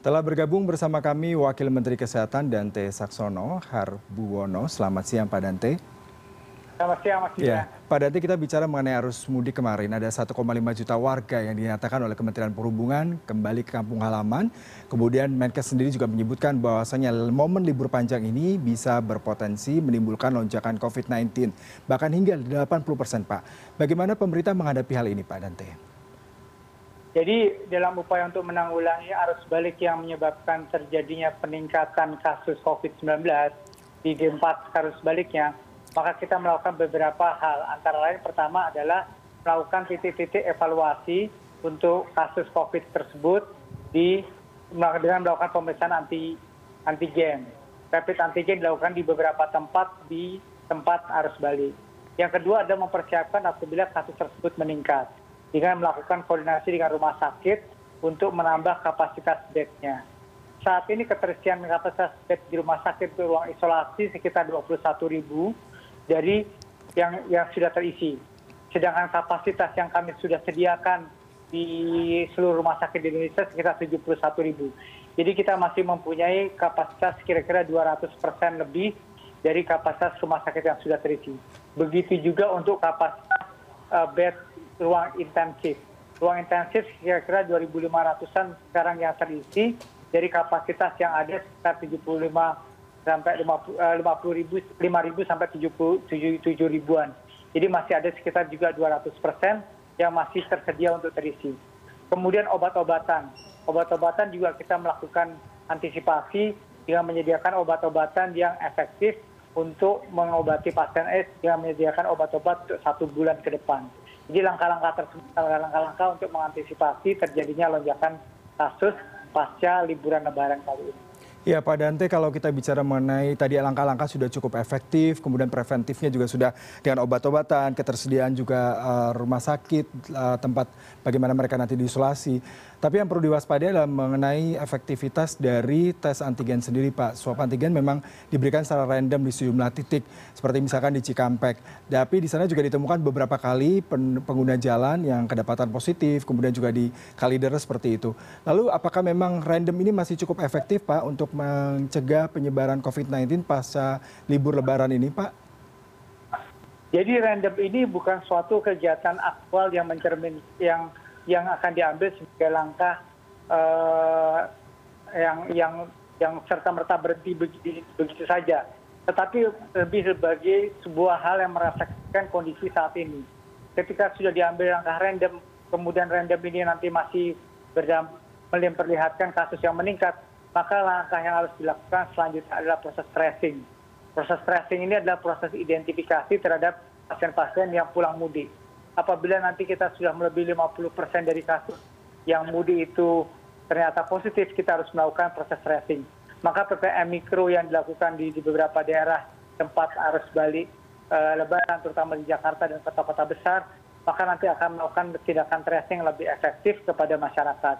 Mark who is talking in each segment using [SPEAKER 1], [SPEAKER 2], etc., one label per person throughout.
[SPEAKER 1] telah bergabung bersama kami wakil menteri kesehatan dante saxono harbuwono selamat siang pak dante
[SPEAKER 2] Selamat siang Mas
[SPEAKER 1] Ya, Pak Dante kita bicara mengenai arus mudik kemarin. Ada 1,5 juta warga yang dinyatakan oleh Kementerian Perhubungan kembali ke kampung halaman. Kemudian Menkes sendiri juga menyebutkan bahwasanya momen libur panjang ini bisa berpotensi menimbulkan lonjakan COVID-19. Bahkan hingga 80 persen Pak. Bagaimana pemerintah menghadapi hal ini Pak Dante?
[SPEAKER 2] Jadi dalam upaya untuk menanggulangi arus balik yang menyebabkan terjadinya peningkatan kasus COVID-19 di D4 arus baliknya, maka kita melakukan beberapa hal. Antara lain pertama adalah melakukan titik titik evaluasi untuk kasus covid tersebut di dengan melakukan pemeriksaan anti antigen. Rapid antigen dilakukan di beberapa tempat di tempat arus balik. Yang kedua adalah mempersiapkan apabila kasus tersebut meningkat dengan melakukan koordinasi dengan rumah sakit untuk menambah kapasitas bednya saat ini keterisian kapasitas bed di rumah sakit untuk ruang isolasi sekitar 21 ribu dari yang yang sudah terisi sedangkan kapasitas yang kami sudah sediakan di seluruh rumah sakit di Indonesia sekitar 71 ribu. Jadi kita masih mempunyai kapasitas kira-kira 200 persen lebih dari kapasitas rumah sakit yang sudah terisi. Begitu juga untuk kapasitas uh, bed ruang intensif. Ruang intensif kira-kira 2.500-an sekarang yang terisi dari kapasitas yang ada sekitar 75 sampai lima puluh ribu lima ribu sampai tujuh ribuan jadi masih ada sekitar juga dua ratus persen yang masih tersedia untuk terisi kemudian obat obatan obat obatan juga kita melakukan antisipasi dengan menyediakan obat obatan yang efektif untuk mengobati pasien AIDS dengan menyediakan obat-obat satu bulan ke depan. Jadi langkah-langkah tersebut langkah-langkah untuk mengantisipasi terjadinya lonjakan kasus pasca liburan lebaran kali ini.
[SPEAKER 1] Ya Pak Dante kalau kita bicara mengenai tadi langkah-langkah sudah cukup efektif, kemudian preventifnya juga sudah dengan obat-obatan, ketersediaan juga uh, rumah sakit, uh, tempat bagaimana mereka nanti diisolasi. Tapi yang perlu diwaspadai adalah mengenai efektivitas dari tes antigen sendiri Pak. Swab antigen memang diberikan secara random di sejumlah titik, seperti misalkan di Cikampek. Tapi di sana juga ditemukan beberapa kali pengguna jalan yang kedapatan positif, kemudian juga di Kalideres seperti itu. Lalu apakah memang random ini masih cukup efektif Pak untuk mencegah penyebaran COVID-19 pasca libur lebaran ini Pak?
[SPEAKER 2] Jadi random ini bukan suatu kegiatan aktual yang mencermin yang yang akan diambil sebagai langkah uh, yang yang yang serta merta berhenti begitu, begitu saja, tetapi lebih sebagai sebuah hal yang merasakan kondisi saat ini. Ketika sudah diambil langkah random, kemudian random ini nanti masih berdam, memperlihatkan kasus yang meningkat, maka langkah yang harus dilakukan selanjutnya adalah proses tracing. Proses tracing ini adalah proses identifikasi terhadap pasien-pasien yang pulang mudik apabila nanti kita sudah melebihi 50 persen dari kasus yang mudik itu ternyata positif, kita harus melakukan proses tracing. Maka PPM mikro yang dilakukan di, di beberapa daerah tempat arus balik e, lebaran, terutama di Jakarta dan kota-kota besar, maka nanti akan melakukan tindakan tracing lebih efektif kepada masyarakat.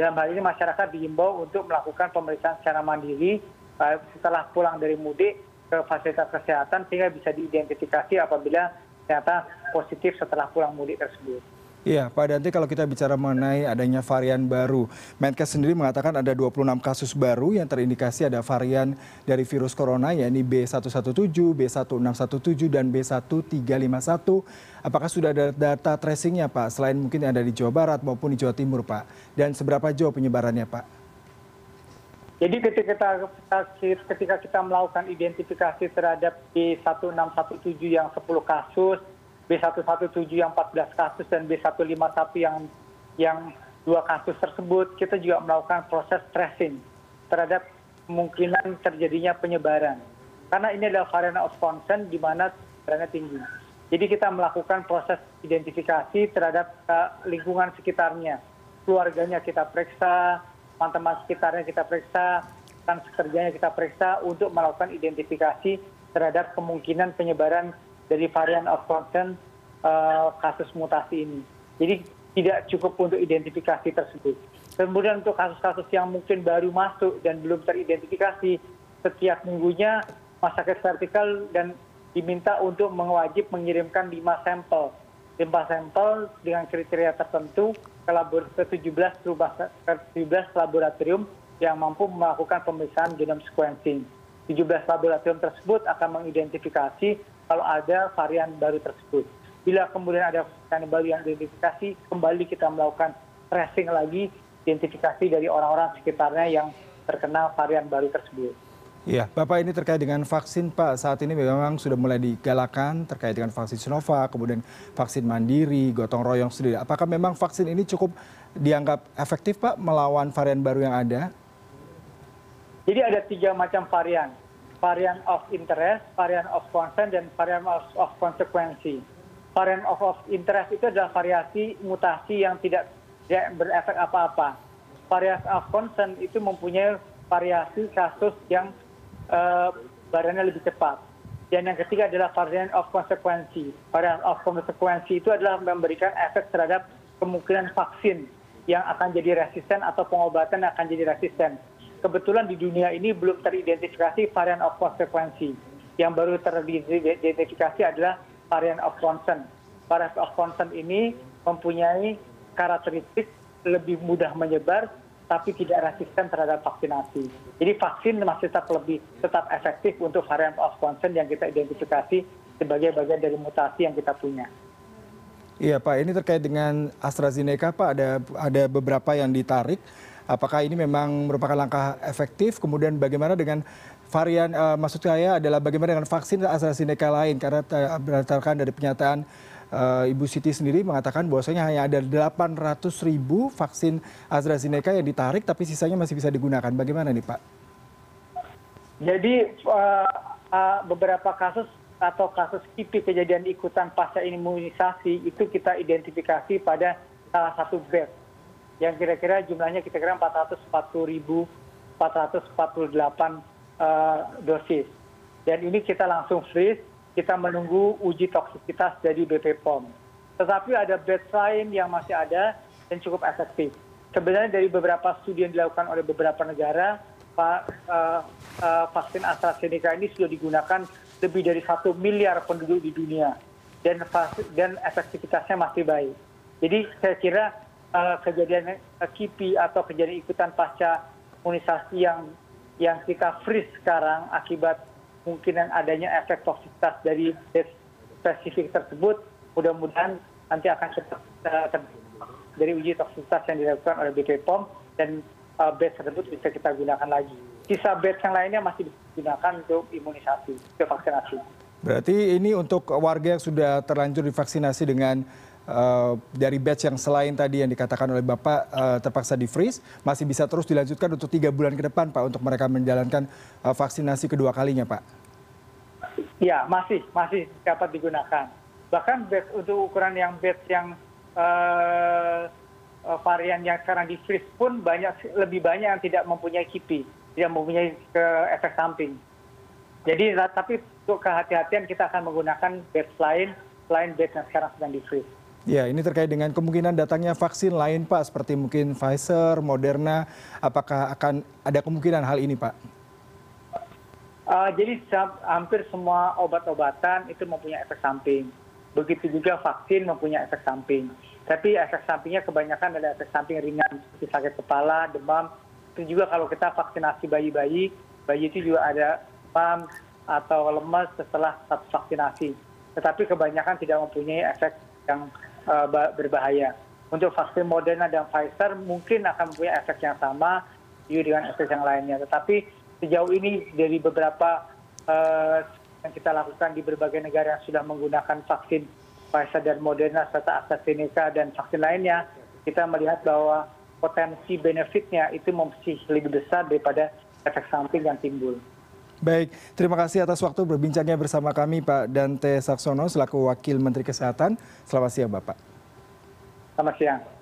[SPEAKER 2] Dalam hal ini masyarakat diimbau untuk melakukan pemeriksaan secara mandiri e, setelah pulang dari mudik ke fasilitas kesehatan sehingga bisa diidentifikasi apabila ternyata positif setelah pulang mudik tersebut.
[SPEAKER 1] Iya, Pak Dante kalau kita bicara mengenai adanya varian baru, Menkes sendiri mengatakan ada 26 kasus baru yang terindikasi ada varian dari virus corona yakni B117, B1617 dan B1351. Apakah sudah ada data tracingnya Pak selain mungkin ada di Jawa Barat maupun di Jawa Timur Pak? Dan seberapa jauh penyebarannya Pak?
[SPEAKER 2] Jadi ketika kita, ketika kita melakukan identifikasi terhadap B1617 yang 10 kasus, B117 yang 14 kasus dan B151 yang yang dua kasus tersebut kita juga melakukan proses tracing terhadap kemungkinan terjadinya penyebaran. Karena ini adalah varian of concern di mana penyebarannya tinggi. Jadi kita melakukan proses identifikasi terhadap lingkungan sekitarnya. Keluarganya kita periksa, teman-teman sekitarnya kita periksa, kan kerjanya kita periksa untuk melakukan identifikasi terhadap kemungkinan penyebaran dari varian of concern eh, kasus mutasi ini. Jadi tidak cukup untuk identifikasi tersebut. Kemudian untuk kasus-kasus yang mungkin baru masuk dan belum teridentifikasi, setiap minggunya masyarakat vertikal dan diminta untuk mewajib mengirimkan 5 sampel. 5 sampel dengan kriteria tertentu ke, 17, ke 17 laboratorium yang mampu melakukan pemeriksaan genome sequencing. 17 laboratorium tersebut akan mengidentifikasi kalau ada varian baru tersebut. Bila kemudian ada varian baru yang diidentifikasi, kembali kita melakukan tracing lagi, identifikasi dari orang-orang sekitarnya yang terkena varian baru tersebut.
[SPEAKER 1] Iya, Bapak ini terkait dengan vaksin Pak. Saat ini memang sudah mulai digalakan terkait dengan vaksin Sinovac, kemudian vaksin Mandiri, gotong royong sendiri. Apakah memang vaksin ini cukup dianggap efektif Pak melawan varian baru yang ada?
[SPEAKER 2] Jadi ada tiga macam varian. Varian of interest, varian of concern, dan varian of, of. Varian of, interest itu adalah variasi mutasi yang tidak, berefek apa-apa. Varian of concern itu mempunyai variasi kasus yang uh, lebih cepat. Dan yang ketiga adalah varian of konsekuensi. Varian of konsekuensi itu adalah memberikan efek terhadap kemungkinan vaksin yang akan jadi resisten atau pengobatan yang akan jadi resisten. Kebetulan di dunia ini belum teridentifikasi varian of konsekuensi. Yang baru teridentifikasi adalah varian of concern. Varian of concern ini mempunyai karakteristik lebih mudah menyebar tapi tidak resisten terhadap vaksinasi. Jadi vaksin masih tetap lebih tetap efektif untuk varian of concern yang kita identifikasi sebagai bagian dari mutasi yang kita punya.
[SPEAKER 1] Iya Pak, ini terkait dengan AstraZeneca Pak, ada ada beberapa yang ditarik. Apakah ini memang merupakan langkah efektif? Kemudian bagaimana dengan varian, uh, maksud saya adalah bagaimana dengan vaksin AstraZeneca lain? Karena berdasarkan dari pernyataan uh, Ibu Siti sendiri mengatakan bahwasanya hanya ada 800 ribu vaksin AstraZeneca yang ditarik tapi sisanya masih bisa digunakan. Bagaimana nih Pak?
[SPEAKER 2] Jadi uh, uh, beberapa kasus atau kasus kipi kejadian ikutan pasca imunisasi itu kita identifikasi pada salah satu bed yang kira-kira jumlahnya kita kira 440.448 uh, dosis. Dan ini kita langsung freeze kita menunggu uji toksisitas dari bp pom tetapi ada lain yang masih ada dan cukup efektif sebenarnya dari beberapa studi yang dilakukan oleh beberapa negara uh, uh, vaksin AstraZeneca ini sudah digunakan lebih dari satu miliar penduduk di dunia dan dan efektivitasnya masih baik. Jadi saya kira kejadian uh, KIPI atau kejadian ikutan pasca imunisasi yang kita freeze sekarang akibat kemungkinan adanya efek toksitas dari spesifik tersebut mudah mudahan nanti akan uh, dari uji toksitas yang dilakukan oleh bp pom dan bed tersebut bisa kita gunakan lagi. Sisa bed yang lainnya masih digunakan untuk imunisasi untuk vaksinasi.
[SPEAKER 1] Berarti ini untuk warga yang sudah terlanjur divaksinasi dengan dari batch yang selain tadi yang dikatakan oleh Bapak uh, terpaksa di freeze masih bisa terus dilanjutkan untuk tiga bulan ke depan Pak untuk mereka menjalankan uh, vaksinasi kedua kalinya Pak?
[SPEAKER 2] Ya masih masih dapat digunakan. Bahkan batch untuk ukuran yang batch yang uh, varian yang sekarang di freeze pun banyak lebih banyak yang tidak mempunyai kipi, tidak mempunyai ke efek samping. Jadi tapi untuk kehati-hatian kita akan menggunakan batch lain selain batch yang sekarang sedang di freeze.
[SPEAKER 1] Ya, ini terkait dengan kemungkinan datangnya vaksin lain, Pak, seperti mungkin Pfizer, Moderna. Apakah akan ada kemungkinan hal ini, Pak?
[SPEAKER 2] Uh, jadi hampir semua obat-obatan itu mempunyai efek samping. Begitu juga vaksin mempunyai efek samping. Tapi efek sampingnya kebanyakan ada efek samping ringan, seperti sakit kepala, demam. Itu juga kalau kita vaksinasi bayi-bayi, bayi itu juga ada demam atau lemas setelah satu vaksinasi. Tetapi kebanyakan tidak mempunyai efek yang Eh, berbahaya. Untuk vaksin Moderna dan Pfizer mungkin akan mempunyai efek yang sama dengan efek yang lainnya. Tetapi sejauh ini dari beberapa uh, yang kita lakukan di berbagai negara yang sudah menggunakan vaksin Pfizer dan Moderna serta AstraZeneca dan vaksin lainnya, kita melihat bahwa potensi benefitnya itu masih lebih besar daripada efek samping yang timbul.
[SPEAKER 1] Baik, terima kasih atas waktu berbincangnya bersama kami Pak Dante Saksono selaku Wakil Menteri Kesehatan. Selamat siang Bapak.
[SPEAKER 2] Selamat siang.